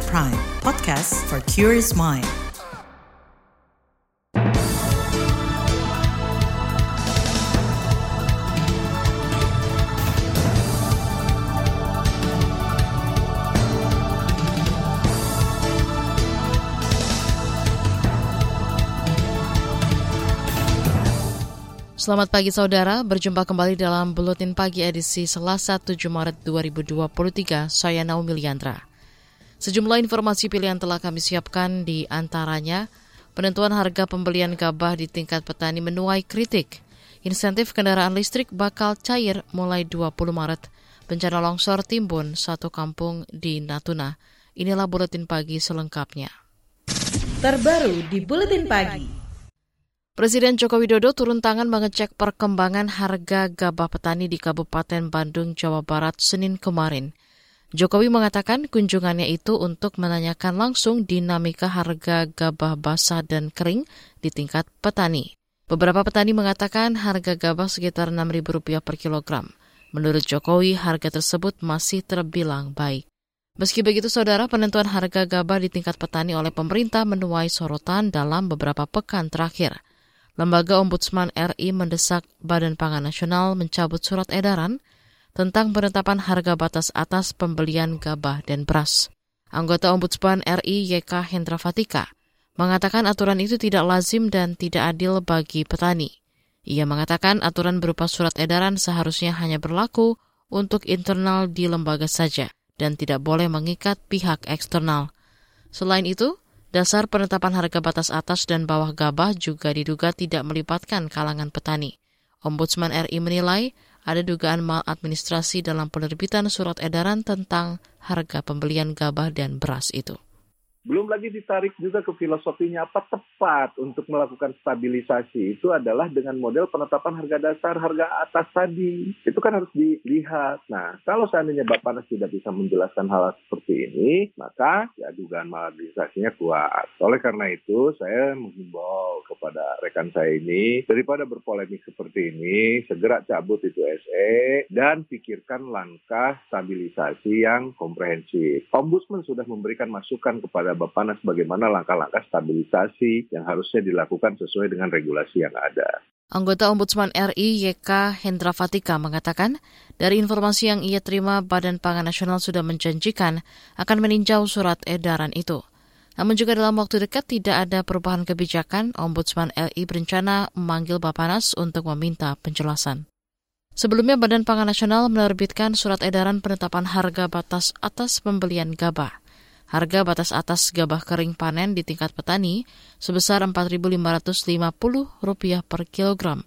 KBR Prime, podcast for curious mind. Selamat pagi saudara, berjumpa kembali dalam Buletin Pagi edisi Selasa 7 Maret 2023, saya Naomi Liandra. Sejumlah informasi pilihan telah kami siapkan di antaranya, penentuan harga pembelian gabah di tingkat petani menuai kritik, insentif kendaraan listrik bakal cair mulai 20 Maret, bencana longsor timbun satu kampung di Natuna. Inilah Buletin Pagi selengkapnya. Terbaru di Buletin Pagi. Presiden Joko Widodo turun tangan mengecek perkembangan harga gabah petani di Kabupaten Bandung, Jawa Barat Senin kemarin. Jokowi mengatakan kunjungannya itu untuk menanyakan langsung dinamika harga gabah basah dan kering di tingkat petani. Beberapa petani mengatakan harga gabah sekitar Rp6.000 per kilogram. Menurut Jokowi, harga tersebut masih terbilang baik. Meski begitu, saudara, penentuan harga gabah di tingkat petani oleh pemerintah menuai sorotan dalam beberapa pekan terakhir. Lembaga Ombudsman RI mendesak Badan Pangan Nasional mencabut surat edaran tentang penetapan harga batas atas pembelian gabah dan beras. Anggota Ombudsman RI YK Hendra Fatika mengatakan aturan itu tidak lazim dan tidak adil bagi petani. Ia mengatakan aturan berupa surat edaran seharusnya hanya berlaku untuk internal di lembaga saja dan tidak boleh mengikat pihak eksternal. Selain itu, Dasar penetapan harga batas atas dan bawah gabah juga diduga tidak melibatkan kalangan petani. Ombudsman RI menilai ada dugaan maladministrasi dalam penerbitan surat edaran tentang harga pembelian gabah dan beras itu. Belum lagi ditarik juga ke filosofinya apa tepat untuk melakukan stabilisasi itu adalah dengan model penetapan harga dasar, harga atas tadi. Itu kan harus dilihat. Nah, kalau seandainya Bapak Nas tidak bisa menjelaskan hal seperti ini, maka ya dugaan maladministrasinya kuat. Oleh karena itu, saya menghimbau kepada rekan saya ini, daripada berpolemik seperti ini, segera cabut itu SE dan pikirkan langkah stabilisasi yang komprehensif. Ombudsman sudah memberikan masukan kepada kepada Bapanas bagaimana langkah-langkah stabilisasi yang harusnya dilakukan sesuai dengan regulasi yang ada. Anggota Ombudsman RI YK Hendra Fatika mengatakan, dari informasi yang ia terima, Badan Pangan Nasional sudah menjanjikan akan meninjau surat edaran itu. Namun juga dalam waktu dekat tidak ada perubahan kebijakan, Ombudsman RI berencana memanggil Bapanas untuk meminta penjelasan. Sebelumnya Badan Pangan Nasional menerbitkan surat edaran penetapan harga batas atas pembelian gabah. Harga batas atas gabah kering panen di tingkat petani sebesar Rp4.550 per kilogram.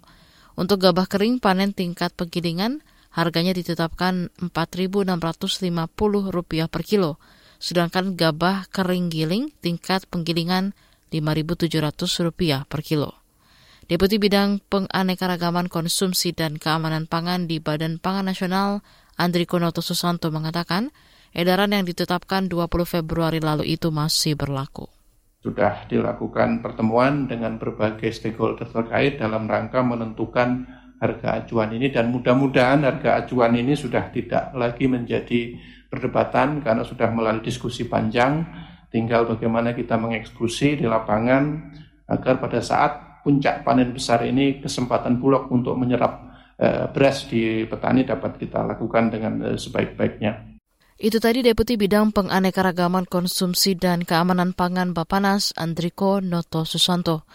Untuk gabah kering panen tingkat penggilingan, harganya ditetapkan Rp4.650 per kilo. Sedangkan gabah kering giling tingkat penggilingan Rp5.700 per kilo. Deputi Bidang Penganekaragaman Konsumsi dan Keamanan Pangan di Badan Pangan Nasional, Andri Konoto Susanto mengatakan, Edaran yang ditetapkan 20 Februari lalu itu masih berlaku. Sudah dilakukan pertemuan dengan berbagai stakeholder terkait dalam rangka menentukan harga acuan ini dan mudah-mudahan harga acuan ini sudah tidak lagi menjadi perdebatan karena sudah melalui diskusi panjang. Tinggal bagaimana kita mengeksekusi di lapangan agar pada saat puncak panen besar ini kesempatan bulog untuk menyerap eh, beras di petani dapat kita lakukan dengan eh, sebaik-baiknya. Itu tadi Deputi Bidang Penganekaragaman Konsumsi dan Keamanan Pangan Bapanas Andriko Noto Susanto.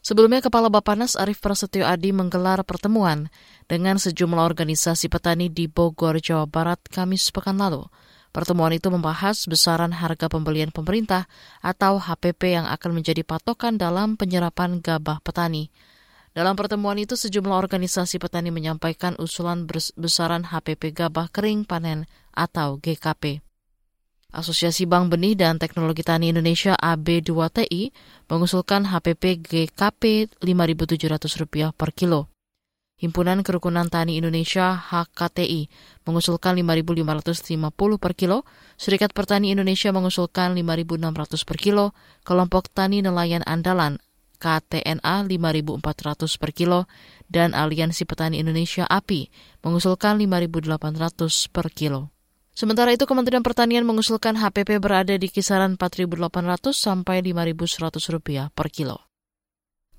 Sebelumnya Kepala Bapanas Arief Prasetyo Adi menggelar pertemuan dengan sejumlah organisasi petani di Bogor, Jawa Barat, Kamis pekan lalu. Pertemuan itu membahas besaran harga pembelian pemerintah atau HPP yang akan menjadi patokan dalam penyerapan gabah petani. Dalam pertemuan itu, sejumlah organisasi petani menyampaikan usulan besaran HPP gabah kering panen atau GKP. Asosiasi Bank Benih dan Teknologi Tani Indonesia AB2TI mengusulkan HPP GKP Rp5.700 per kilo. Himpunan Kerukunan Tani Indonesia HKTI mengusulkan Rp5.550 per kilo, Serikat Pertani Indonesia mengusulkan Rp5.600 per kilo, kelompok tani nelayan andalan KTNA 5.400 per kilo, dan Aliansi Petani Indonesia API mengusulkan 5.800 per kilo. Sementara itu Kementerian Pertanian mengusulkan HPP berada di kisaran 4.800 sampai 5.100 rupiah per kilo.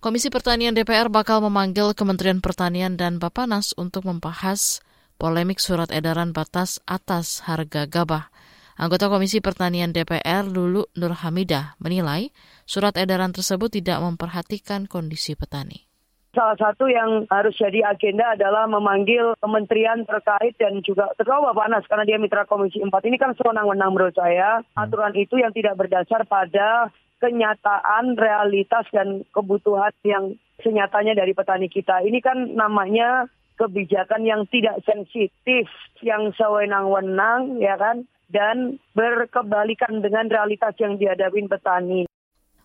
Komisi Pertanian DPR bakal memanggil Kementerian Pertanian dan Bapanas untuk membahas polemik surat edaran batas atas harga gabah. Anggota Komisi Pertanian DPR Lulu Nurhamidah menilai surat edaran tersebut tidak memperhatikan kondisi petani. Salah satu yang harus jadi agenda adalah memanggil kementerian terkait dan juga terutama Bapak karena dia mitra Komisi 4 ini kan sewenang-wenang menurut saya. Aturan itu yang tidak berdasar pada kenyataan, realitas dan kebutuhan yang senyatanya dari petani kita. Ini kan namanya kebijakan yang tidak sensitif, yang sewenang-wenang, ya kan? dan berkebalikan dengan realitas yang dihadapi petani.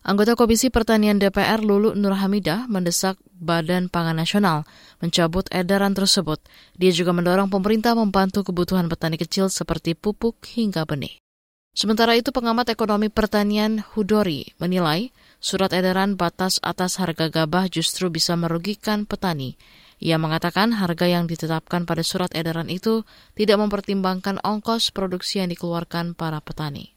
Anggota Komisi Pertanian DPR Lulu Nurhamidah mendesak Badan Pangan Nasional mencabut edaran tersebut. Dia juga mendorong pemerintah membantu kebutuhan petani kecil seperti pupuk hingga benih. Sementara itu pengamat ekonomi pertanian Hudori menilai surat edaran batas atas harga gabah justru bisa merugikan petani ia mengatakan harga yang ditetapkan pada surat edaran itu tidak mempertimbangkan ongkos produksi yang dikeluarkan para petani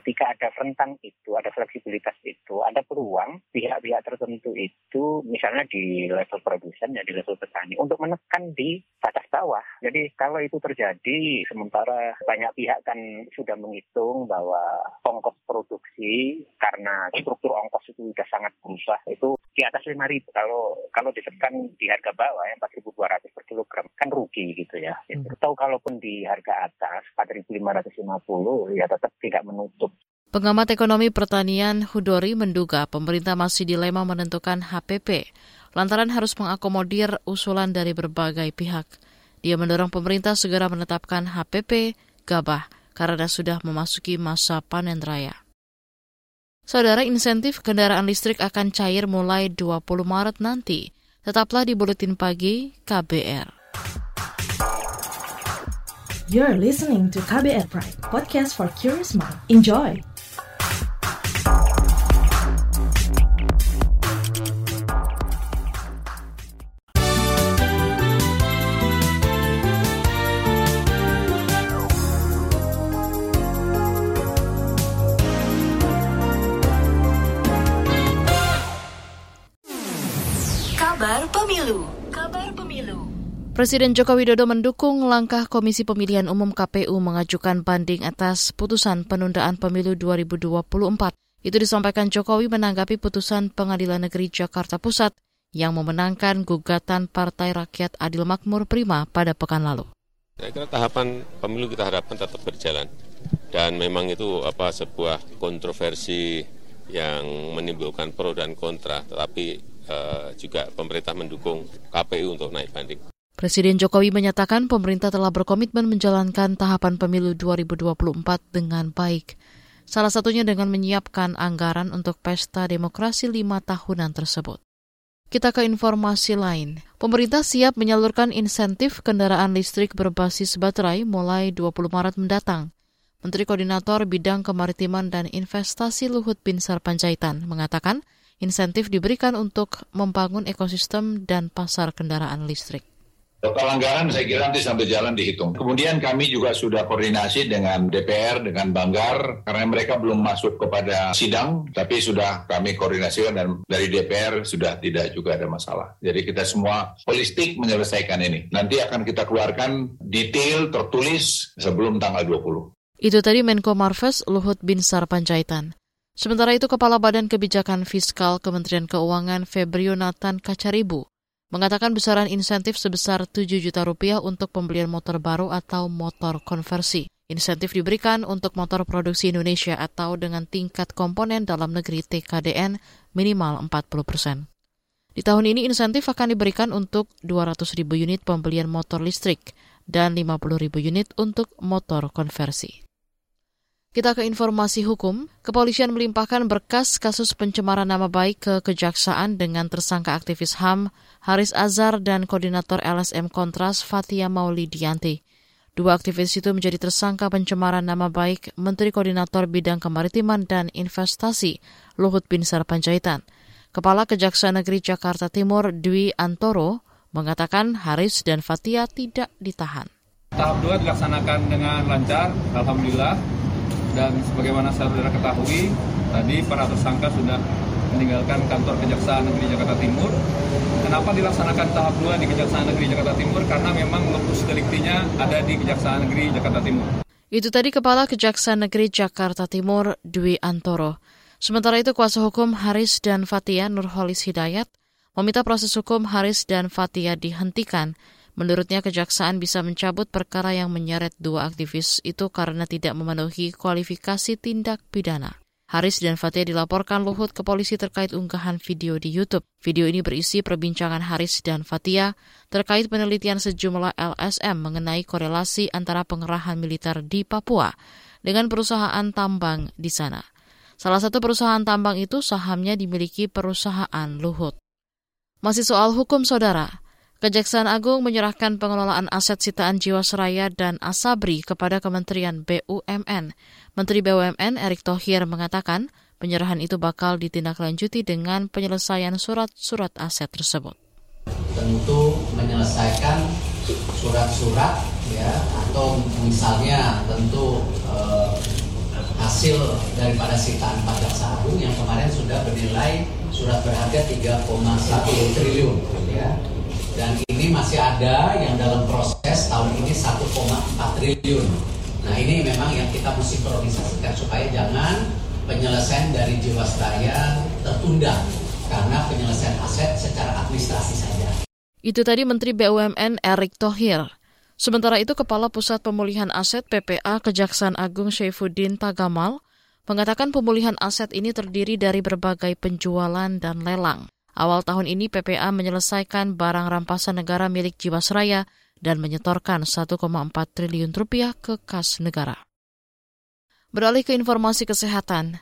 ketika ada rentang itu, ada fleksibilitas itu, ada peluang pihak-pihak tertentu itu, misalnya di level produsen ya di level petani, untuk menekan di batas bawah. Jadi kalau itu terjadi, sementara banyak pihak kan sudah menghitung bahwa ongkos produksi karena struktur ongkos itu sudah sangat berubah itu di atas lima ribu. Kalau kalau ditekan di harga bawah yang empat ribu dua ratus per kilogram kan rugi gitu ya. Hmm. Atau kalaupun di harga atas empat ribu lima ratus lima puluh ya tetap tidak menutup Pengamat ekonomi pertanian Hudori menduga pemerintah masih dilema menentukan HPP lantaran harus mengakomodir usulan dari berbagai pihak. Dia mendorong pemerintah segera menetapkan HPP gabah karena sudah memasuki masa panen raya. Saudara insentif kendaraan listrik akan cair mulai 20 Maret nanti. Tetaplah di Buletin Pagi KBR. You're listening to KBR Pride, podcast for curious mind. Enjoy! Presiden Joko Widodo mendukung langkah Komisi Pemilihan Umum KPU mengajukan banding atas putusan penundaan pemilu 2024. Itu disampaikan Jokowi menanggapi putusan Pengadilan Negeri Jakarta Pusat yang memenangkan gugatan Partai Rakyat Adil Makmur Prima pada pekan lalu. Saya kira tahapan pemilu kita harapkan tetap berjalan dan memang itu apa sebuah kontroversi yang menimbulkan pro dan kontra, tetapi juga pemerintah mendukung KPU untuk naik banding. Presiden Jokowi menyatakan pemerintah telah berkomitmen menjalankan tahapan pemilu 2024 dengan baik. Salah satunya dengan menyiapkan anggaran untuk pesta demokrasi lima tahunan tersebut. Kita ke informasi lain. Pemerintah siap menyalurkan insentif kendaraan listrik berbasis baterai mulai 20 Maret mendatang. Menteri Koordinator Bidang Kemaritiman dan Investasi Luhut Binsar Panjaitan mengatakan insentif diberikan untuk membangun ekosistem dan pasar kendaraan listrik. Total anggaran saya kira nanti sampai jalan dihitung. Kemudian kami juga sudah koordinasi dengan DPR, dengan Banggar, karena mereka belum masuk kepada sidang, tapi sudah kami koordinasikan dan dari DPR sudah tidak juga ada masalah. Jadi kita semua holistik menyelesaikan ini. Nanti akan kita keluarkan detail tertulis sebelum tanggal 20. Itu tadi Menko Marves Luhut Binsar Panjaitan. Sementara itu Kepala Badan Kebijakan Fiskal Kementerian Keuangan Febrio Nathan Kacaribu mengatakan besaran insentif sebesar 7 juta rupiah untuk pembelian motor baru atau motor konversi. Insentif diberikan untuk motor produksi Indonesia atau dengan tingkat komponen dalam negeri TKDN minimal 40 persen. Di tahun ini insentif akan diberikan untuk 200 ribu unit pembelian motor listrik dan 50 ribu unit untuk motor konversi. Kita ke informasi hukum. Kepolisian melimpahkan berkas kasus pencemaran nama baik ke Kejaksaan dengan tersangka aktivis HAM Haris Azhar dan koordinator LSM Kontras Fatia Maulidianti. Dua aktivis itu menjadi tersangka pencemaran nama baik Menteri Koordinator Bidang Kemaritiman dan Investasi Luhut Binsar Panjaitan. Kepala Kejaksaan Negeri Jakarta Timur Dwi Antoro mengatakan Haris dan Fatia tidak ditahan. Tahap 2 dilaksanakan dengan lancar, Alhamdulillah. Dan sebagaimana saudara ketahui, tadi para tersangka sudah meninggalkan kantor Kejaksaan Negeri Jakarta Timur. Kenapa dilaksanakan tahap 2 di Kejaksaan Negeri Jakarta Timur? Karena memang lokus deliktinya ada di Kejaksaan Negeri Jakarta Timur. Itu tadi Kepala Kejaksaan Negeri Jakarta Timur, Dwi Antoro. Sementara itu kuasa hukum Haris dan Fatia Nurholis Hidayat meminta proses hukum Haris dan Fatia dihentikan. Menurutnya kejaksaan bisa mencabut perkara yang menyeret dua aktivis itu karena tidak memenuhi kualifikasi tindak pidana. Haris dan Fatia dilaporkan Luhut ke polisi terkait unggahan video di YouTube. Video ini berisi perbincangan Haris dan Fatia terkait penelitian sejumlah LSM mengenai korelasi antara pengerahan militer di Papua dengan perusahaan tambang di sana. Salah satu perusahaan tambang itu sahamnya dimiliki perusahaan Luhut. Masih soal hukum saudara, Kejaksaan Agung menyerahkan pengelolaan aset sitaan Jiwasraya dan Asabri kepada Kementerian BUMN. Menteri BUMN Erick Thohir mengatakan penyerahan itu bakal ditindaklanjuti dengan penyelesaian surat-surat aset tersebut. Tentu menyelesaikan surat-surat ya atau misalnya tentu eh, hasil daripada sitaan pajak Jaksa yang kemarin sudah bernilai surat berharga 3,1 triliun ya dan ini masih ada yang dalam proses tahun ini 1,4 triliun. Nah ini memang yang kita mesti priorisasikan supaya jangan penyelesaian dari Jiwasraya tertunda karena penyelesaian aset secara administrasi saja. Itu tadi Menteri BUMN Erick Thohir. Sementara itu Kepala Pusat Pemulihan Aset PPA Kejaksaan Agung Syaifuddin Tagamal mengatakan pemulihan aset ini terdiri dari berbagai penjualan dan lelang. Awal tahun ini PPA menyelesaikan barang rampasan negara milik Jiwasraya dan menyetorkan 1,4 triliun rupiah ke kas negara. Beralih ke informasi kesehatan.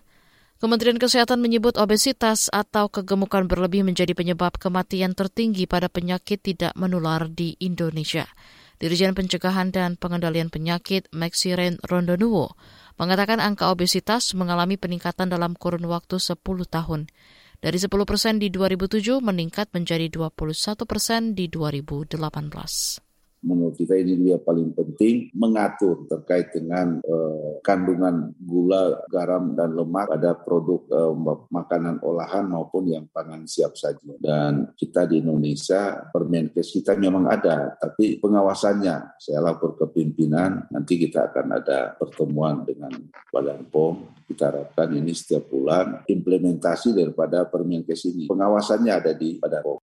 Kementerian Kesehatan menyebut obesitas atau kegemukan berlebih menjadi penyebab kematian tertinggi pada penyakit tidak menular di Indonesia. Dirjen Pencegahan dan Pengendalian Penyakit Maxiren Rondonuwo mengatakan angka obesitas mengalami peningkatan dalam kurun waktu 10 tahun. Dari 10 persen di 2007 meningkat menjadi 21 persen di 2018 menurut kita ini dia paling penting mengatur terkait dengan uh, kandungan gula, garam dan lemak pada produk uh, makanan olahan maupun yang pangan siap saji. Dan kita di Indonesia Permenkes kita memang ada, tapi pengawasannya saya lapor ke pimpinan, nanti kita akan ada pertemuan dengan Badan POM. Kita harapkan ini setiap bulan implementasi daripada Permenkes ini. Pengawasannya ada di Badan POM.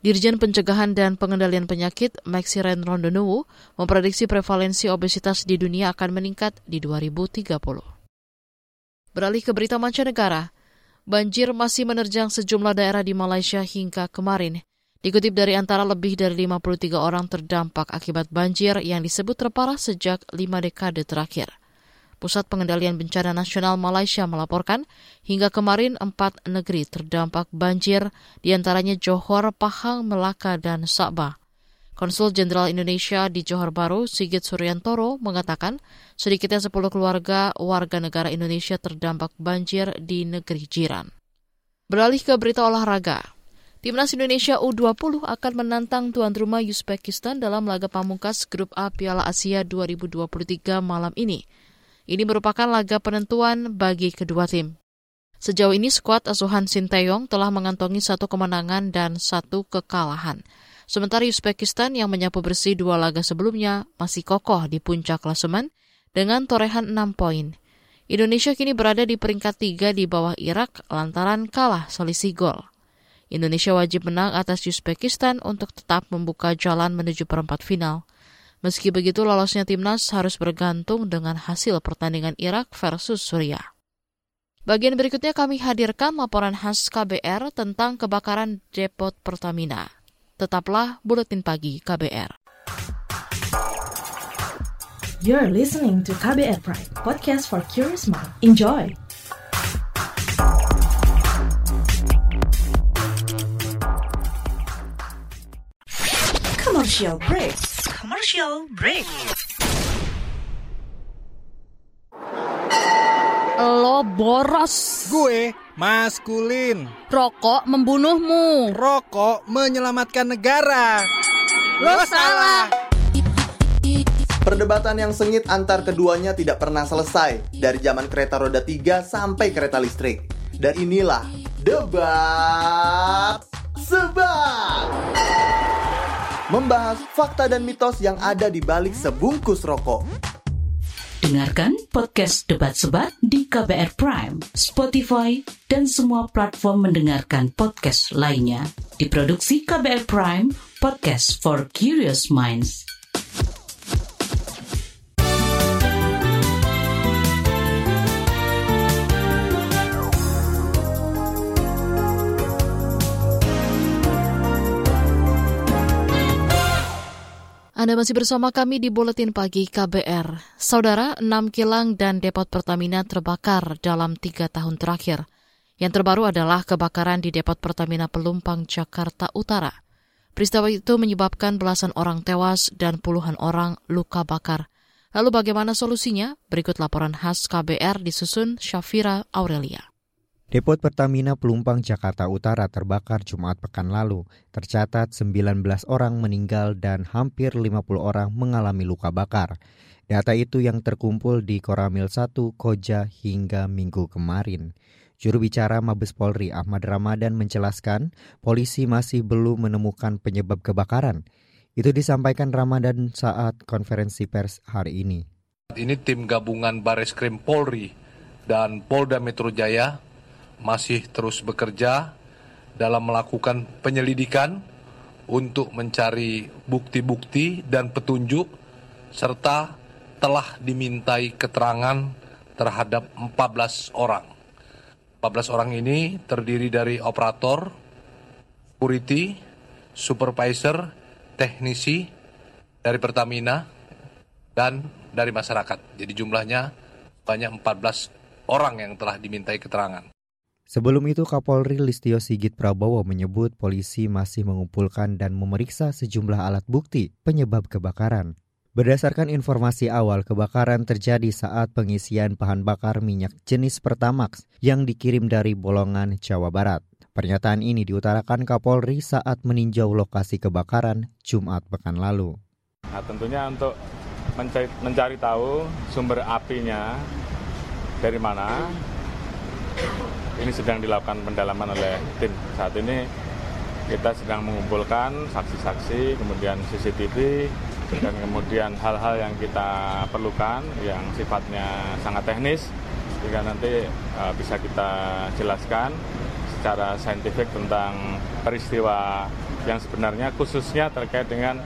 Dirjen Pencegahan dan Pengendalian Penyakit Maxiren Rondonuwu memprediksi prevalensi obesitas di dunia akan meningkat di 2030. Beralih ke berita mancanegara, banjir masih menerjang sejumlah daerah di Malaysia hingga kemarin. Dikutip dari antara lebih dari 53 orang terdampak akibat banjir yang disebut terparah sejak lima dekade terakhir. Pusat Pengendalian Bencana Nasional Malaysia melaporkan hingga kemarin empat negeri terdampak banjir, di antaranya Johor, Pahang, Melaka, dan Sabah. Konsul Jenderal Indonesia di Johor Baru, Sigit Suryantoro, mengatakan sedikitnya 10 keluarga warga negara Indonesia terdampak banjir di negeri jiran. Beralih ke berita olahraga. Timnas Indonesia U20 akan menantang tuan rumah Uzbekistan dalam laga pamungkas Grup A Piala Asia 2023 malam ini. Ini merupakan laga penentuan bagi kedua tim. Sejauh ini skuad asuhan Sinteyong telah mengantongi satu kemenangan dan satu kekalahan. Sementara Uzbekistan yang menyapu bersih dua laga sebelumnya masih kokoh di puncak klasemen dengan torehan 6 poin. Indonesia kini berada di peringkat tiga di bawah Irak lantaran kalah selisih gol. Indonesia wajib menang atas Uzbekistan untuk tetap membuka jalan menuju perempat final. Meski begitu, lolosnya timnas harus bergantung dengan hasil pertandingan Irak versus Suriah. Bagian berikutnya kami hadirkan laporan khas KBR tentang kebakaran depot Pertamina. Tetaplah Buletin Pagi KBR. You're listening to KBR Pride, podcast for curious mind. Enjoy! Commercial break commercial break. Lo boros. Gue maskulin. Rokok membunuhmu. Rokok menyelamatkan negara. Lo, Lo salah. Perdebatan yang sengit antar keduanya tidak pernah selesai dari zaman kereta roda 3 sampai kereta listrik. Dan inilah debat Membahas fakta dan mitos yang ada di balik sebungkus rokok. Dengarkan podcast Debat Sebat di KBR Prime, Spotify, dan semua platform mendengarkan podcast lainnya. Diproduksi KBR Prime, podcast for curious minds. Anda masih bersama kami di Buletin Pagi KBR. Saudara, enam kilang dan depot Pertamina terbakar dalam tiga tahun terakhir. Yang terbaru adalah kebakaran di depot Pertamina Pelumpang, Jakarta Utara. Peristiwa itu menyebabkan belasan orang tewas dan puluhan orang luka bakar. Lalu bagaimana solusinya? Berikut laporan khas KBR disusun Syafira Aurelia. Depot Pertamina Pelumpang Jakarta Utara terbakar Jumat pekan lalu. Tercatat 19 orang meninggal dan hampir 50 orang mengalami luka bakar. Data itu yang terkumpul di Koramil 1 Koja hingga minggu kemarin. Juru bicara Mabes Polri Ahmad Ramadan menjelaskan polisi masih belum menemukan penyebab kebakaran. Itu disampaikan Ramadan saat konferensi pers hari ini. Ini tim gabungan Bares Krim Polri dan Polda Metro Jaya masih terus bekerja dalam melakukan penyelidikan untuk mencari bukti-bukti dan petunjuk serta telah dimintai keterangan terhadap 14 orang. 14 orang ini terdiri dari operator, security, supervisor, teknisi dari Pertamina dan dari masyarakat. Jadi jumlahnya banyak 14 orang yang telah dimintai keterangan. Sebelum itu Kapolri Listio Sigit Prabowo menyebut polisi masih mengumpulkan dan memeriksa sejumlah alat bukti penyebab kebakaran. Berdasarkan informasi awal, kebakaran terjadi saat pengisian bahan bakar minyak jenis Pertamax yang dikirim dari Bolongan, Jawa Barat. Pernyataan ini diutarakan Kapolri saat meninjau lokasi kebakaran Jumat pekan lalu. Nah, tentunya untuk mencari, mencari tahu sumber apinya dari mana, ini sedang dilakukan pendalaman oleh tim. Saat ini kita sedang mengumpulkan saksi-saksi, kemudian CCTV, dan kemudian hal-hal yang kita perlukan yang sifatnya sangat teknis, sehingga nanti uh, bisa kita jelaskan secara saintifik tentang peristiwa yang sebenarnya khususnya terkait dengan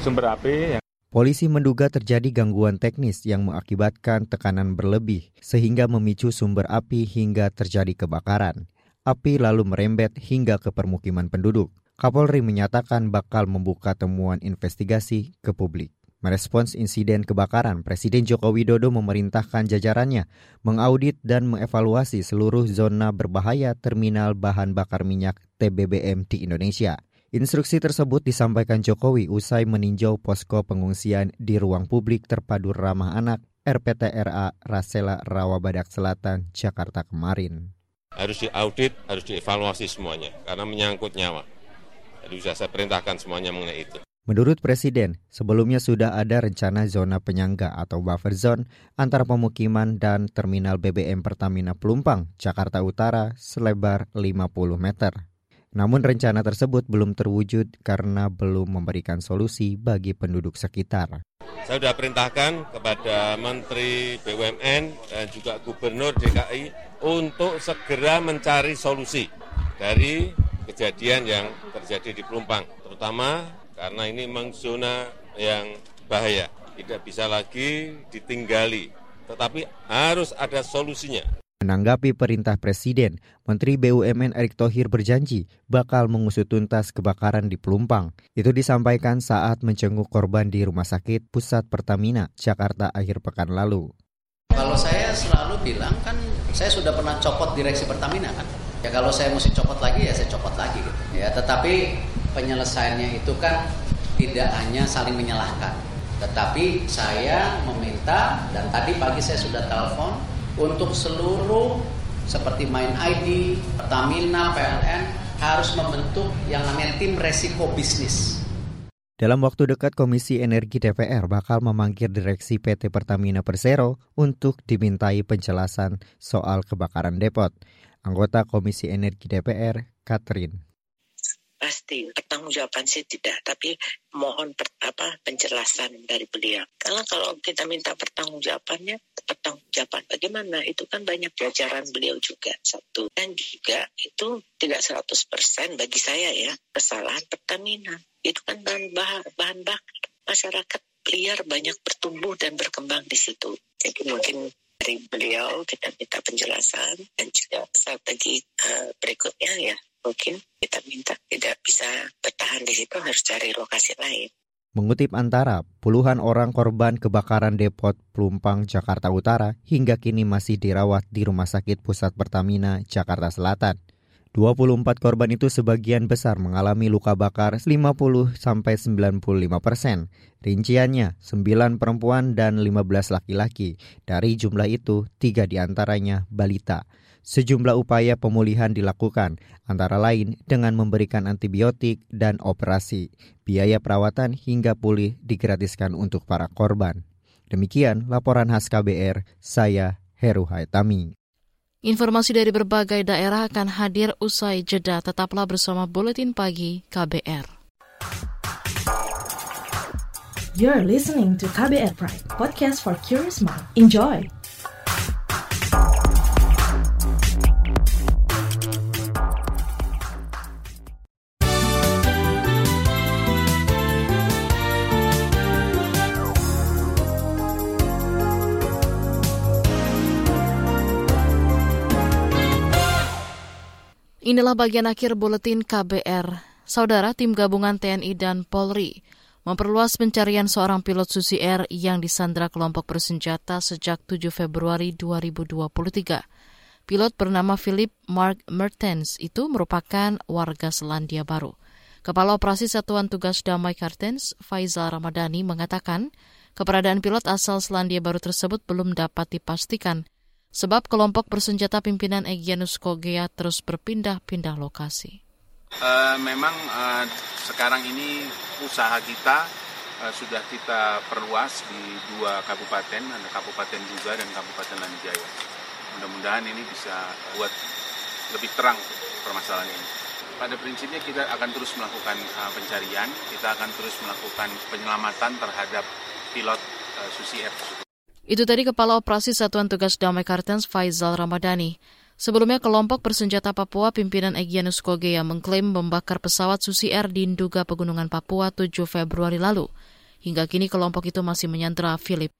sumber api. Yang Polisi menduga terjadi gangguan teknis yang mengakibatkan tekanan berlebih sehingga memicu sumber api hingga terjadi kebakaran. Api lalu merembet hingga ke permukiman penduduk. Kapolri menyatakan bakal membuka temuan investigasi ke publik. Merespons insiden kebakaran, Presiden Joko Widodo memerintahkan jajarannya mengaudit dan mengevaluasi seluruh zona berbahaya terminal bahan bakar minyak TBBM di Indonesia. Instruksi tersebut disampaikan Jokowi usai meninjau posko pengungsian di ruang publik terpadu ramah anak RPTRA Rasela Rawabadak Selatan, Jakarta kemarin. Harus diaudit, harus dievaluasi semuanya, karena menyangkut nyawa. Jadi sudah saya perintahkan semuanya mengenai itu. Menurut Presiden, sebelumnya sudah ada rencana zona penyangga atau buffer zone antara pemukiman dan terminal BBM Pertamina Pelumpang, Jakarta Utara, selebar 50 meter. Namun rencana tersebut belum terwujud karena belum memberikan solusi bagi penduduk sekitar. Saya sudah perintahkan kepada Menteri BUMN dan juga Gubernur DKI untuk segera mencari solusi dari kejadian yang terjadi di Pelumpang, terutama karena ini memang zona yang bahaya, tidak bisa lagi ditinggali, tetapi harus ada solusinya. Menanggapi perintah Presiden, Menteri BUMN Erick Thohir berjanji bakal mengusut tuntas kebakaran di Pelumpang. Itu disampaikan saat menjenguk korban di Rumah Sakit Pusat Pertamina, Jakarta akhir pekan lalu. Kalau saya selalu bilang kan saya sudah pernah copot direksi Pertamina kan. Ya kalau saya mesti copot lagi ya saya copot lagi gitu. Ya tetapi penyelesaiannya itu kan tidak hanya saling menyalahkan. Tetapi saya meminta dan tadi pagi saya sudah telepon untuk seluruh seperti Main ID, Pertamina, PLN harus membentuk yang namanya tim resiko bisnis. Dalam waktu dekat, Komisi Energi DPR bakal memanggil Direksi PT Pertamina Persero untuk dimintai penjelasan soal kebakaran depot. Anggota Komisi Energi DPR, Katrin pasti pertanggungjawaban sih tidak tapi mohon per, apa penjelasan dari beliau. Karena kalau kita minta pertanggungjawabannya pertanggungjawaban bagaimana? Itu kan banyak jajaran beliau juga satu. Dan juga itu tidak 100% bagi saya ya kesalahan Pertamina. Itu kan bahan bahan, bahan bakar. Masyarakat liar banyak bertumbuh dan berkembang di situ. Jadi mungkin dari beliau kita minta penjelasan dan juga strategi uh, berikutnya ya mungkin kita minta tidak bisa bertahan di situ harus cari lokasi lain. Mengutip antara, puluhan orang korban kebakaran depot Pelumpang Jakarta Utara hingga kini masih dirawat di Rumah Sakit Pusat Pertamina Jakarta Selatan. 24 korban itu sebagian besar mengalami luka bakar 50-95 persen. Rinciannya 9 perempuan dan 15 laki-laki. Dari jumlah itu, tiga di antaranya balita. Sejumlah upaya pemulihan dilakukan, antara lain dengan memberikan antibiotik dan operasi. Biaya perawatan hingga pulih digratiskan untuk para korban. Demikian laporan khas KBR, saya Heru Haitami. Informasi dari berbagai daerah akan hadir usai jeda. Tetaplah bersama Buletin Pagi KBR. You're listening to KBR Pride, podcast for curious mind. Enjoy! Inilah bagian akhir buletin KBR. Saudara tim gabungan TNI dan Polri memperluas pencarian seorang pilot Susi Air yang disandra kelompok bersenjata sejak 7 Februari 2023. Pilot bernama Philip Mark Mertens itu merupakan warga Selandia Baru. Kepala Operasi Satuan Tugas Damai Kartens, Faizal Ramadhani, mengatakan keberadaan pilot asal Selandia Baru tersebut belum dapat dipastikan sebab kelompok bersenjata pimpinan Egyanus Kogea terus berpindah-pindah lokasi. Uh, memang uh, sekarang ini usaha kita uh, sudah kita perluas di dua kabupaten, ada Kabupaten Duga dan Kabupaten Lanijaya. Mudah-mudahan ini bisa buat lebih terang permasalahan ini. Pada prinsipnya kita akan terus melakukan uh, pencarian, kita akan terus melakukan penyelamatan terhadap pilot uh, Susi Air tersebut. Itu tadi Kepala Operasi Satuan Tugas Damai Kartens Faizal Ramadhani. Sebelumnya kelompok bersenjata Papua pimpinan Egyanus Kogea mengklaim membakar pesawat Susi Air di Nduga Pegunungan Papua 7 Februari lalu. Hingga kini kelompok itu masih menyandera Philip.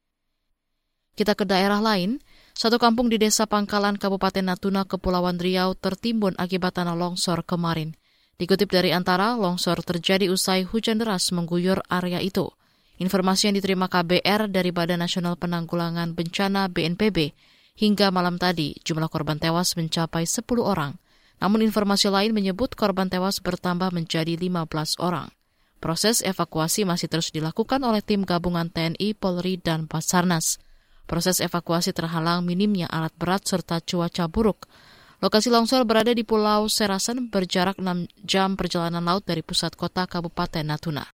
Kita ke daerah lain, satu kampung di desa Pangkalan Kabupaten Natuna, Kepulauan Riau tertimbun akibat tanah longsor kemarin. Dikutip dari antara, longsor terjadi usai hujan deras mengguyur area itu. Informasi yang diterima KBR dari Badan Nasional Penanggulangan Bencana BNPB, hingga malam tadi jumlah korban tewas mencapai 10 orang. Namun informasi lain menyebut korban tewas bertambah menjadi 15 orang. Proses evakuasi masih terus dilakukan oleh tim gabungan TNI, Polri, dan Basarnas. Proses evakuasi terhalang minimnya alat berat serta cuaca buruk. Lokasi longsor berada di Pulau Serasan berjarak 6 jam perjalanan laut dari pusat kota Kabupaten Natuna.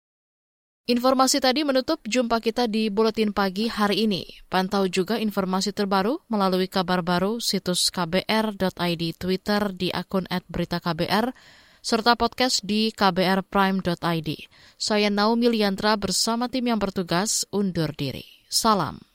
Informasi tadi menutup jumpa kita di Buletin Pagi hari ini. Pantau juga informasi terbaru melalui kabar baru situs kbr.id, Twitter di akun @beritaKBR, serta podcast di kbrprime.id. Saya Naomi Liandra bersama tim yang bertugas undur diri. Salam.